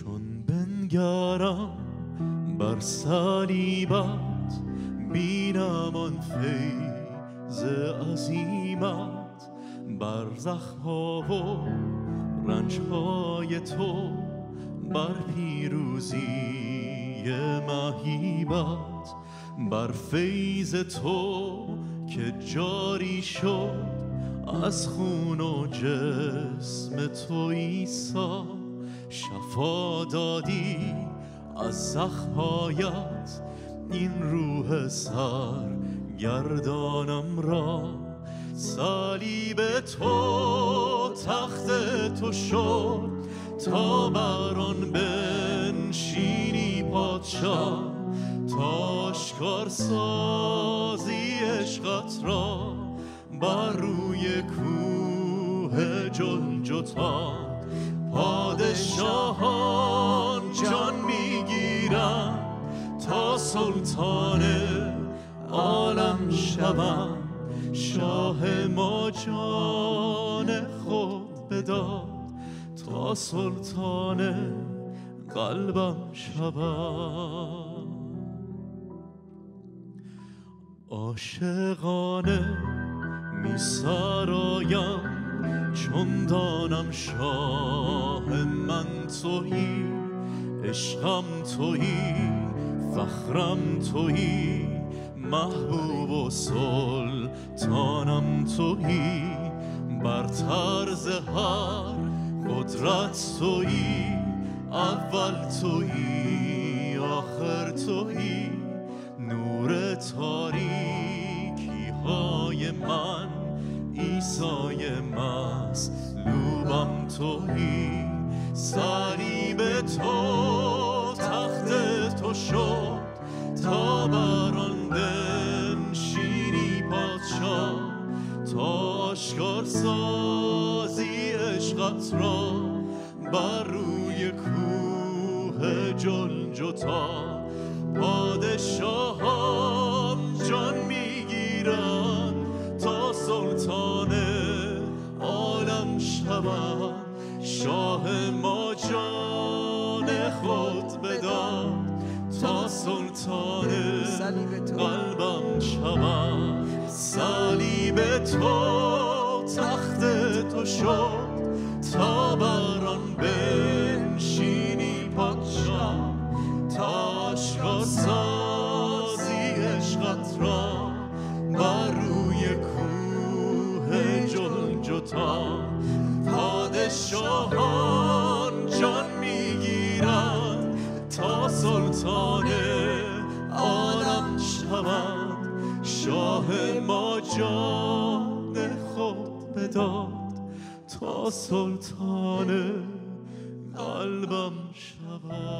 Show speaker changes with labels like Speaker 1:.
Speaker 1: چون بنگرم بر صلیبت بینم آن فیض عظیمت بر زخمها و رنجهای تو بر پیروزی مهیبت بر فیض تو که جاری شد از خون و جسم تو ایسا شفا دادی از زخمهایت. این روح سر گردانم را. صلیب تو تخت تو شد تا بر آن بنشینی پادشاه. تاشکار سازی عشقت را بر روی کوه جلجتا پادشاهان جان می‌گیرن تا سلطان عالم شوم. شاه ما جان خود بداد تا سلطان قلبم شوم. عاشقانه می سرایم. چون دانم شاه من تویی عشقم تویی فخرم تویی محبوب و سلطانم تویی بر طرز هر قدرت تویی اول تویی آخر تویی نور تاریکی های من. ایسای مصلوبم تویی صلیب تو تخت تو شد. تا بر آن بنشینی پادشاه. تا آشکار سازی عشقت را بر روی کوه جلجتا شوند شاه ما جان خود بداد. تا سلطان قلبم شوم صلیب تو تخت تو شد. تا بر آن بنشینی پادشاه. تاش را سازی عشقت را. پادشاهان جان می‌گیرن تا سلطان عالم شوند شاه ما جان خود بداد تا سلطان قلبم شوند